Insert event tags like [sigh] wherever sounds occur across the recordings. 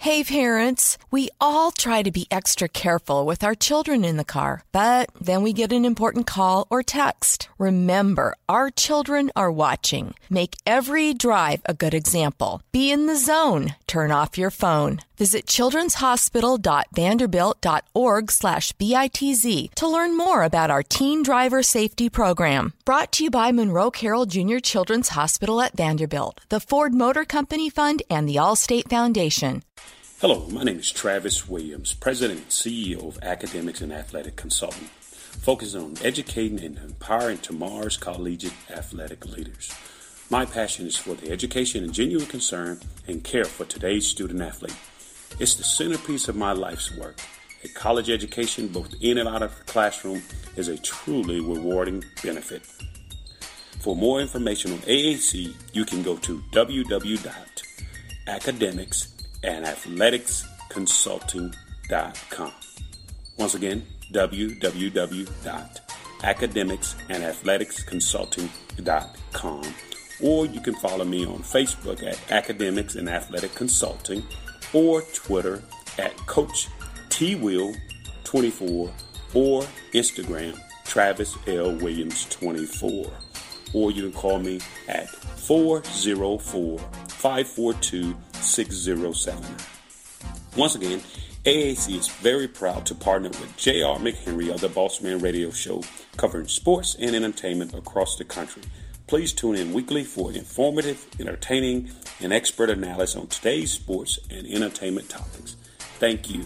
Hey parents, we all try to be extra careful with our children in the car, but then we get an important call or text. Remember, our children are watching. Make every drive a good example. Be in the zone. Turn off your phone. Visit childrenshospital.vanderbilt.org slash BITZ to learn more about our teen driver safety program. Brought to you by Monroe Carroll Jr. Children's Hospital at Vanderbilt, the Ford Motor Company Fund, and the Allstate Foundation. Hello, my name is Travis Williams, President and CEO of Academics and Athletic Consulting, focusing on educating and empowering tomorrow's collegiate athletic leaders. My passion is for the education and genuine concern and care for today's student athlete. It's the centerpiece of my life's work. A college education, both in and out of the classroom, is a truly rewarding benefit. For more information on AAC, you can go to www.academicsandathleticsconsulting.com. Once again, www.academicsandathleticsconsulting.com. Or you can follow me on Facebook at Academics and Athletic Consulting or Twitter at Coach T Will 24 or Instagram Travis L Williams 24. Or you can call me at 404 542 6079. Once again, AAC is very proud to partner with J.R. McHenry of the Boss Man Radio Show, covering sports and entertainment across the country. Please tune in weekly for informative, entertaining, and expert analysis on today's sports and entertainment topics. Thank you.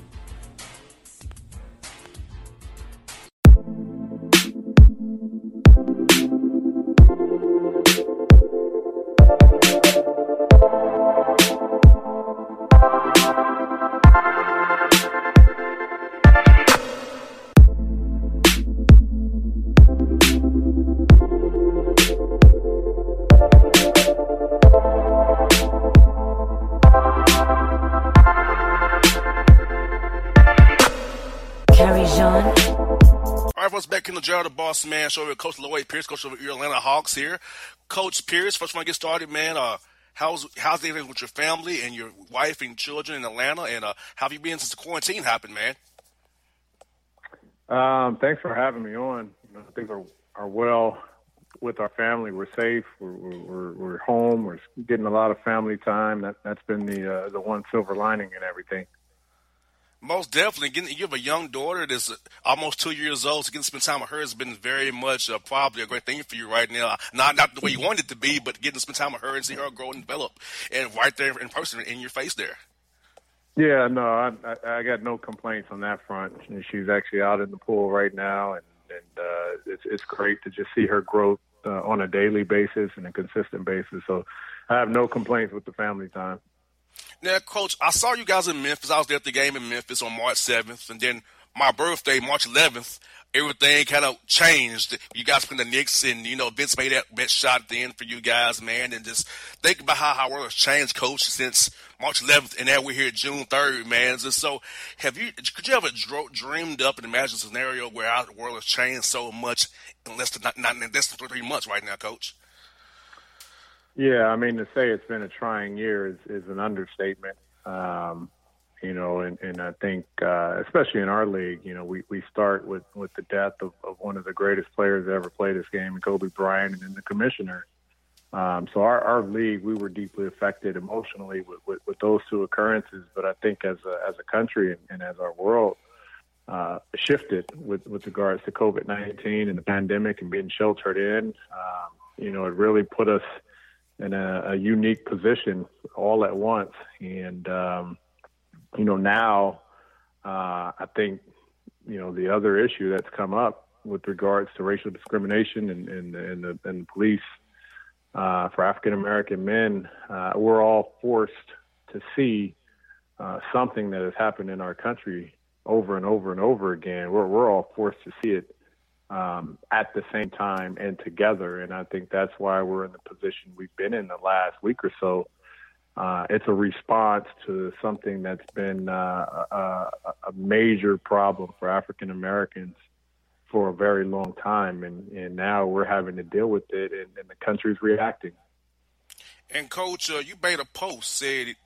Man show with Coach Lloyd Pierce, coach of your Atlanta Hawks here. Coach Pierce, first want to get started, man. Uh, how's how's everything with your family and your wife and children in Atlanta, and uh, how have you been since the quarantine happened, man? Um, thanks for having me on. Things are are well with our family. We're safe. We're we're, we're home. We're getting a lot of family time. That that's been the uh, the one silver lining in everything. Most definitely. Getting, you have a young daughter that's almost two years old, so getting to spend time with her has been very much uh, probably a great thing for you right now. Not not the way you want it to be, but getting to spend time with her and see her grow and develop, and right there in person, in your face there. Yeah, no, I, I, I got no complaints on that front. She's actually out in the pool right now, and and uh, it's it's great to just see her growth uh, on a daily basis and a consistent basis. So I have no complaints with the family time. Now, Coach, I saw you guys in Memphis. I was there at the game in Memphis on March 7th, and then my birthday, March 11th, everything kind of changed. You guys put the Knicks, and you know Vince made that best shot then for you guys, man. And just think about how our world has changed, Coach, since March 11th, and now we're here June 3rd, man. Just so, have you? Could you ever dreamed up and imagined a scenario where our world has changed so much in less than not, not in less than three months right now, Coach? Yeah, I mean to say it's been a trying year is, is an understatement. Um, you know, and, and I think uh, especially in our league, you know, we, we start with, with the death of, of one of the greatest players that ever played this game, Kobe Bryant, and then the commissioner Um, so our, our league, we were deeply affected emotionally with, with, with those two occurrences. But I think as a, as a country and, and as our world uh, shifted with, with regards to COVID 19 and the pandemic and being sheltered in, um, you know, it really put us in a, a unique position all at once. And, um, you know, now uh, I think, you know, the other issue that's come up with regards to racial discrimination and, and, and, the, and the police uh, for African American men, uh, we're all forced to see uh, something that has happened in our country over and over and over again. We're, we're all forced to see it um, at the same time and together. And I think that's why we're in the position we've been in the last week or so. Uh, it's a response to something that's been uh, a, a, major problem for African Americans for a very long time, and, and now we're having to deal with it, and, and the country's reacting. And coach, uh, you made a post said it,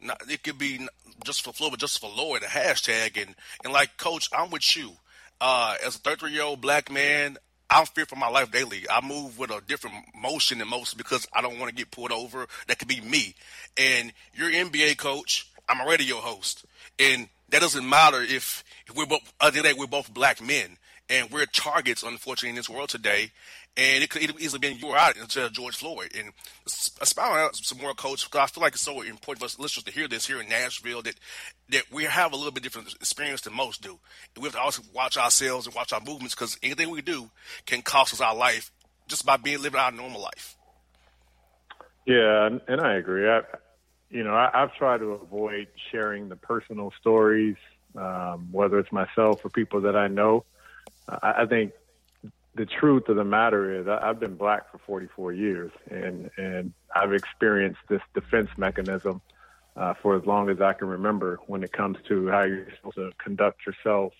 not, it could be just for Flo, but just for Lloyd, a hashtag, and and like coach, I'm with you. Uh, as a 33 year old black man, I'm fear for my life daily. I move with a different motion than most because I don't want to get pulled over. That could be me. And you're NBA coach. I'm a radio host, and that doesn't matter if, if we're both. Other day, we're both black men, and we're targets, unfortunately, in this world today and it could easily been you or I instead of George Floyd. And expound out some more, coach, because I feel like it's so important for us listeners to hear this here in Nashville that that we have a little bit different experience than most do. And we have to also watch ourselves and watch our movements because anything we do can cost us our life just by being living our normal life. Yeah, and I agree. I, you know, I, have tried to avoid sharing the personal stories, um, whether it's myself or people that I know. I, I think the truth of the matter is I, have been black for 44 years and, and I've experienced this defense mechanism uh, for as long as I can remember when it comes to how you're supposed to conduct yourself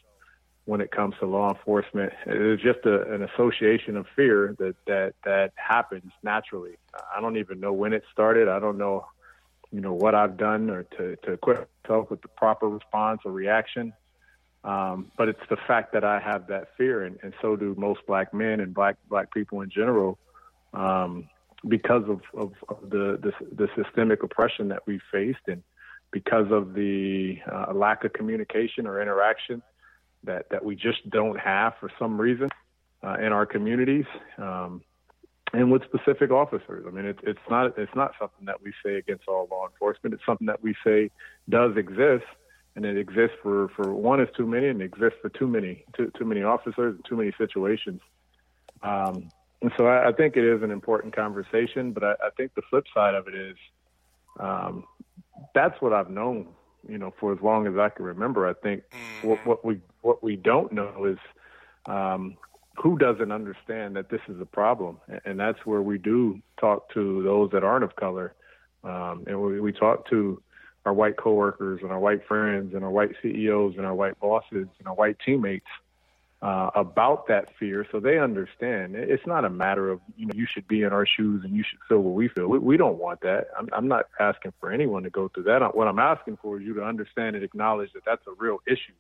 when it comes to law enforcement. It's just a, an association of fear that, that, that happens naturally. I don't even know when it started. I don't know, you know, what I've done or to, to equip myself with the proper response or reaction. Um, but it's the fact that I have that fear, and, and so do most black men and black black people in general, um, because of, of, of the, the, the systemic oppression that we faced, and because of the uh, lack of communication or interaction that that we just don't have for some reason uh, in our communities. Um, and with specific officers, I mean, it, it's not it's not something that we say against all law enforcement. It's something that we say does exist, and it exists for for one is too many, and it exists for too many too too many officers and too many situations. Um, and so I, I, think it is an important conversation, but I, I think the flip side of it is um, that's what I've known, you know, for as long as I can remember. I think what, what we what we don't know is um, who doesn't understand that this is a problem, and that's where we do talk to those that aren't of color, um, and we, we talk to our white coworkers and our white friends and our white CEOs and our white bosses and our white teammates uh, about that fear, so they understand. It's not a matter of you know you should be in our shoes and you should feel what we feel. We, we don't want that. I'm, I'm not asking for anyone to go through that. What I'm asking for is you to understand and acknowledge that that's a real issue,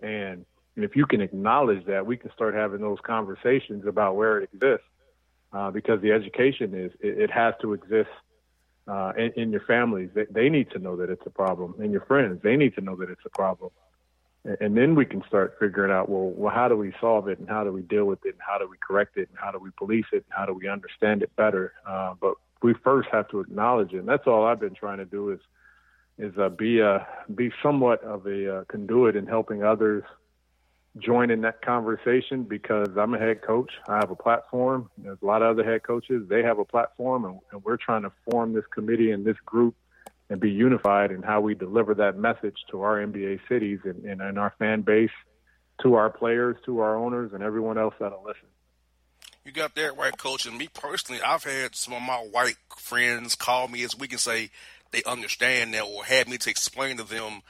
and, and if you can acknowledge that, we can start having those conversations about where it exists. Uh, because the education is it, it has to exist uh, your families. They, they, need to know that it's a problem, and your friends they need to know that it's a problem, and, and, then we can start figuring out well, well, how do we solve it, and how do we deal with it, and how do we correct it, and how do we police it, and how do we understand it better. Uh, but we first have to acknowledge it, and that's all I've been trying to do is is uh, be a be somewhat of a uh, conduit in helping others join in that conversation because I'm a head coach. I have a platform. There's a lot of other head coaches. They have a platform, and, and we're trying to form this committee and this group and be unified in how we deliver that message to our NBA cities and, and, and our fan base, to our players, to our owners, and everyone else that'll listen. You got that right, coach. And me personally, I've had some of my white friends call me as we can say they understand that or had me to explain to them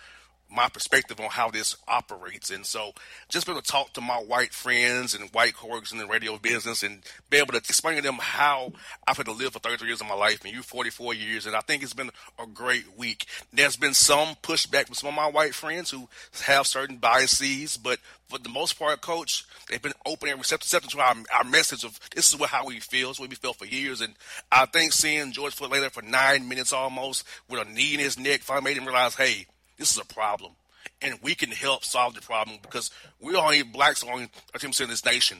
my perspective on how this operates. And so just be able to talk to my white friends and white coworkers in the radio business and be able to explain to them how I've had to live for 33 years of my life and you 44 years. And I think it's been a great week. There's been some pushback from some of my white friends who have certain biases, but for the most part, coach, they've been open and receptive to our, our message of this is what how we feel, it's what we felt for years. And I think seeing George Floyd later for nine minutes almost with a knee in his neck finally made him realize, hey, this is a problem, and we can help solve the problem because we all need blacks on ten percent of this nation.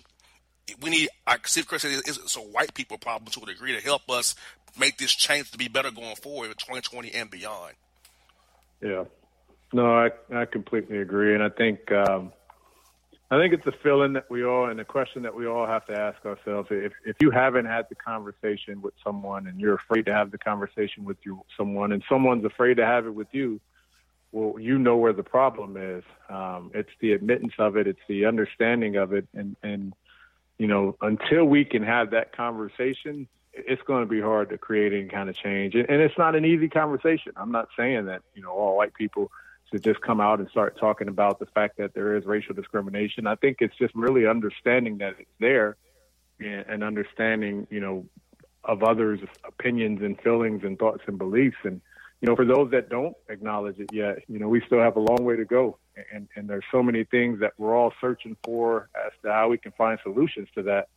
We need, like Steve Chris it's a white people problem to a degree to help us make this change to be better going forward in 2020 and beyond. Yeah, no, I I completely agree, and I think um, I think it's a feeling that we all and a question that we all have to ask ourselves. If if you haven't had the conversation with someone and you're afraid to have the conversation with you someone and someone's afraid to have it with you, well, you know where the problem is. Um, it's the admittance of it. It's the understanding of it. And, and, you know, until we can have that conversation, it's going to be hard to create any kind of change. And, and it's not an easy conversation. I'm not saying that, you know, all white people should just come out and start talking about the fact that there is racial discrimination. I think it's just really understanding that it's there and, and understanding, you know, of others' opinions and feelings and thoughts and beliefs. And, you know, for those that don't acknowledge it yet, you know, we still have a long way to go. And, and there's so many things that we're all searching for as to how we can find solutions to that.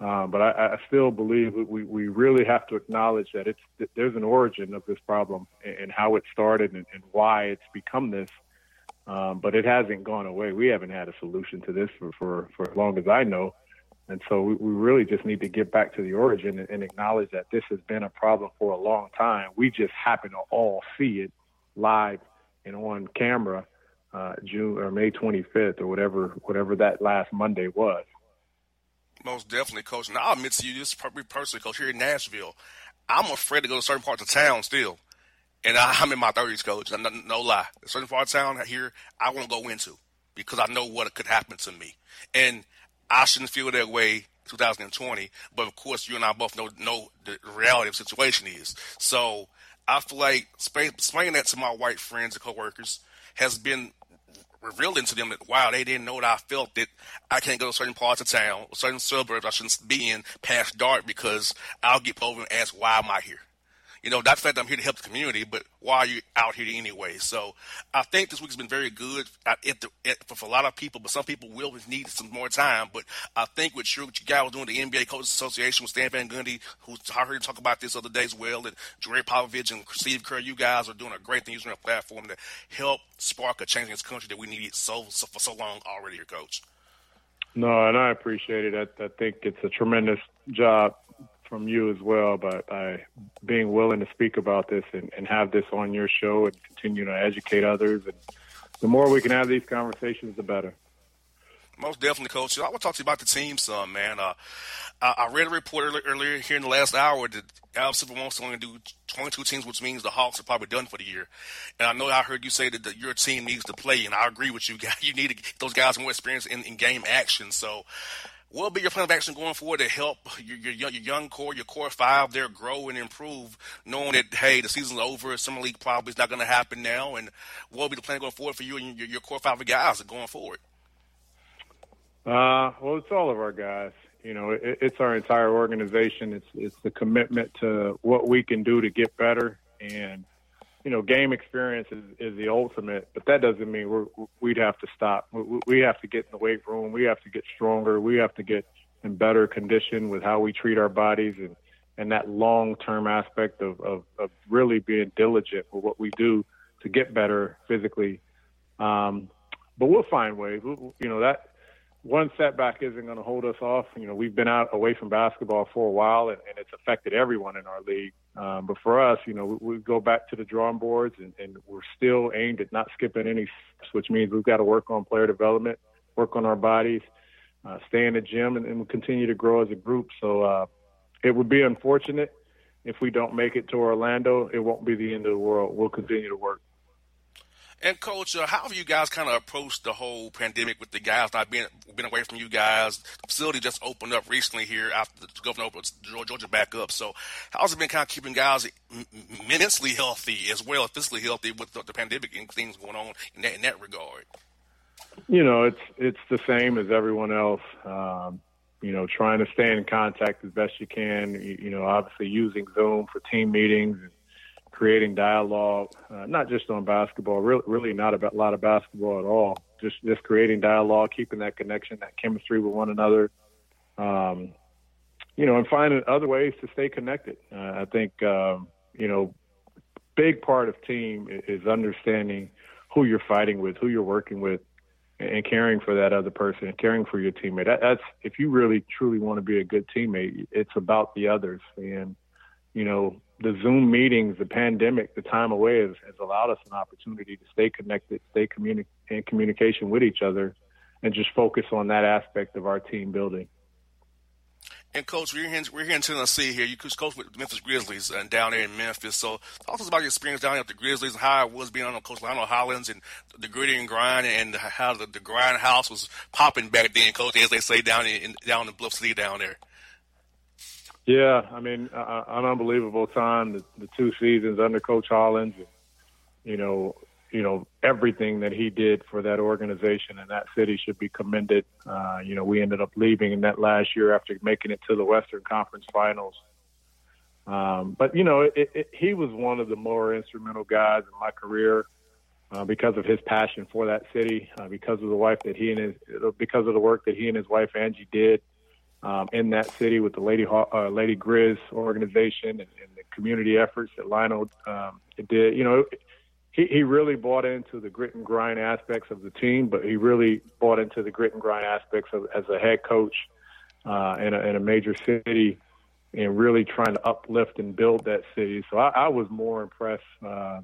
Um, but I, I still believe we, we really have to acknowledge that it's that there's an origin of this problem and how it started and, and why it's become this. Um, but it hasn't gone away. We haven't had a solution to this for, for, for as long as I know. And so we, we really just need to get back to the origin and, and acknowledge that this has been a problem for a long time. We just happen to all see it live and on camera uh, June or May 25th or whatever whatever that last Monday was. Most definitely, coach. And I'll admit to you, this probably personally, coach, here in Nashville, I'm afraid to go to certain parts of town still. And I'm in my 30s, coach. No, no lie. Certain parts of town here, I won't go into because I know what could happen to me. And I shouldn't feel that way 2020. But of course, you and I both know know the reality of the situation is. So I feel like explaining that to my white friends and coworkers has been revealing to them that wow, they didn't know that I felt that I can't go to certain parts of town, certain suburbs I shouldn't be in past dark because I'll get over and ask why am I here you know, not the fact that I'm here to help the community, but why are you out here anyway? So I think this week's been very good uh, at, at the, at, for, for, a lot of people, but some people will need some more time. But I think what you, what you guys doing, the NBA Coaches Association with Stan Van Gundy, who I heard you talk about this other day as well, and Gregg Popovich and Steve Kerr, you guys are doing a great thing using a platform to help spark a change in this country that we needed so, so for so long already, your coach. No, and I appreciate it. I, I think it's a tremendous job from you as well by, by being willing to speak about this and, and have this on your show and continue to educate others. And the more we can have these conversations, the better. Most definitely, Coach. I want to talk to you about the team some, man. Uh, I read a report earlier, here in the last hour that Adam Silver wants to only do 22 teams, which means the Hawks are probably done for the year. And I know I heard you say that the, your team needs to play, and I agree with you. Guy [laughs] you need to get those guys more experience in, in game action. So what will be your plan of action going forward to help your, your, your young core, your core five, there grow and improve, knowing that hey, the season's over, summer league probably is not going to happen now, and what will be the plan going forward for you and your, your core five guys going forward? Uh, well, it's all of our guys. You know, it, it's our entire organization. It's it's the commitment to what we can do to get better, and you know, game experience is, is the ultimate, but that doesn't mean we're, we'd have to stop. We, we have to get in the weight room. We have to get stronger. We have to get in better condition with how we treat our bodies and, and that long term aspect of, of, of really being diligent with what we do to get better physically. Um, but we'll find ways. We, you know, that one setback isn't going to hold us off. You know, we've been out away from basketball for a while, and, and it's affected everyone in our league. Um, but for us, you know, we, we go back to the drawing boards, and, and we're still aimed at not skipping any steps, which means we've got to work on player development, work on our bodies, uh, stay in the gym, and, and continue to grow as a group. So uh, it would be unfortunate if we don't make it to Orlando. It won't be the end of the world. We'll continue to work. And coach, uh, how have you guys kind of approached the whole pandemic with the guys not being been away from you guys? The facility just opened up recently here after the governor opened Georgia back up. So, how's it been kind of keeping guys mentally healthy as well as physically healthy with the, the pandemic and things going on in that in that regard? You know, it's it's the same as everyone else. Um, you know, trying to stay in contact as best you can. You, you know, obviously using Zoom for team meetings and creating dialogue, uh, not just on basketball, really, really not about a lot of basketball at all. Just just creating dialogue, keeping that connection, that chemistry with one another. Um, you know, and finding other ways to stay connected. Uh, I think um, you know, big part of team is understanding who you're fighting with, who you're working with, and caring for that other person, and caring for your teammate. That, that's if you really truly want to be a good teammate, it's about the others. And you know, the Zoom meetings, the pandemic, the time away has, has allowed us an opportunity to stay connected, stay communi- in communication with each other, and just focus on that aspect of our team building. And coach, we're here, we're here in Tennessee. Here, you coach with Memphis Grizzlies and uh, down there in Memphis. So, talk to us about your experience down there with the Grizzlies and how it was being on Coach Lionel Hollins and the gritty and grind and how the, the grind house was popping back then, Coach, as they say down in down in Bluff City down there. Yeah, I mean, uh, an unbelievable time. The, the two seasons under Coach Hollins, you know, you know everything that he did for that organization and that city should be commended. Uh, you know, we ended up leaving in that last year after making it to the Western Conference Finals. Um, but you know, it, it, he was one of the more instrumental guys in my career uh, because of his passion for that city, uh, because of the wife that he and his, because of the work that he and his wife Angie did um, in that city with the Lady uh, Lady Grizz organization and, and, the community efforts that Lionel um, did. You know, he, he really bought into the grit and grind aspects of the team, but he really bought into the grit and grind aspects of as a head coach uh, in, a, in a major city and really trying to uplift and build that city. So I, I was more impressed. Uh,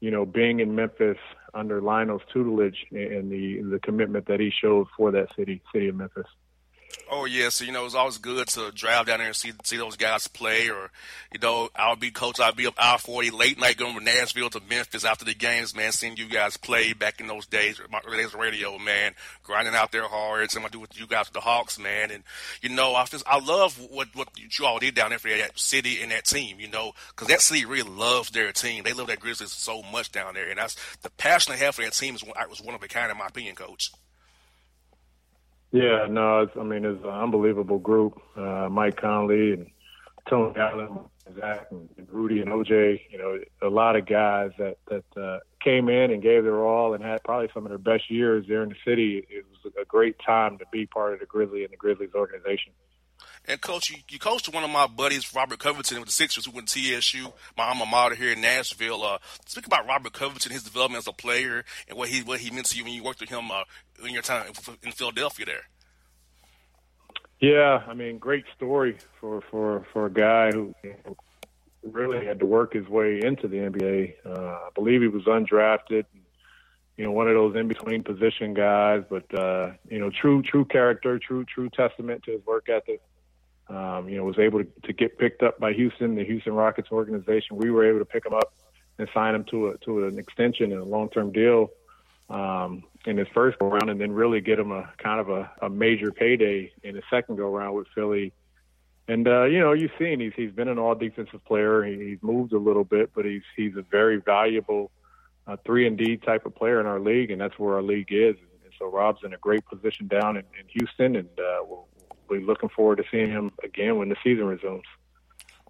you know, being in Memphis under Lionel's tutelage and the the commitment that he showed for that city, city of Memphis. Oh yeah, so you know it's always good to drive down there and see see those guys play. Or you know, I'll be coach. I'll be up I forty late night going from Nashville to Memphis after the games, man. Seeing you guys play back in those days, my days of radio, man, grinding out there hard. Something I do with you guys with the Hawks, man. And you know, I just I love what what you all did down there for that city and that team. You know, because that city really loves their team. They love that Grizzlies so much down there, and that's the passion they have for that team is was one of a kind, in my opinion, coach. Yeah, no, it's, I mean, it's an unbelievable group. Uh, Mike Conley and Tony Allen, Zach and, Rudy and OJ. You know, a lot of guys that that uh, came in and gave their all and had probably some of their best years there in the city. It was a great time to be part of the Grizzly and the Grizzlies organization. And coach, you, you coached one of my buddies, Robert Covington, with the Sixers, who went to TSU, my alma mater here in Nashville. Uh, speak about Robert Covington, his development as a player, and what he what he meant to you when you worked with him uh, in your time in Philadelphia there. Yeah, I mean, great story for for for a guy who really had to work his way into the NBA. Uh, I believe he was undrafted. You know, one of those in between position guys, but uh, you know, true true character, true true testament to his work ethic. Um, you know, was able to, to get picked up by Houston, the Houston Rockets organization. We were able to pick him up and sign him to a to an extension and a long term deal um, in his first go round, and then really get him a kind of a, a major payday in his second go round with Philly. And uh, you know, you've seen he's he's been an all defensive player. He, he's moved a little bit, but he's he's a very valuable uh, three and D type of player in our league, and that's where our league is. And so Rob's in a great position down in, in Houston, and uh, we'll, we'll be looking forward to seeing him again when the season resumes.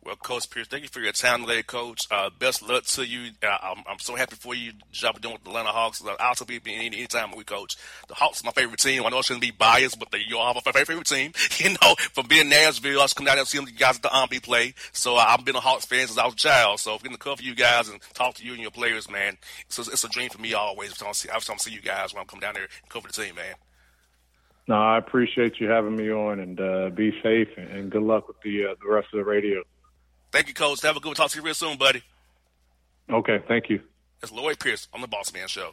Well, Coach Pierce, thank you for your time today, Coach. Uh, best luck to you. Uh, I'm, I'm, so happy for you, job doing with the Atlanta Hawks. Uh, I'll also be any, anytime we coach. The Hawks is my favorite team. I know I shouldn't be biased, but they, you all are my favorite team. [laughs] You know, from being Nashville, I was coming down there and seeing you guys at the Omni play. So uh, I've been a Hawks fan since I was a child. So getting to cover you guys and talk to you and your players, man, it's, it's a dream for me always. I see, every time I see you guys when I come down there and cover the team, man. No, I appreciate you having me on, and uh, be safe and, and good luck with the uh, the rest of the radio. Thank you, Coach. Have a good one. Talk to you real soon, buddy. Okay, thank you. It's Lloyd Pierce on the Boss Man Show.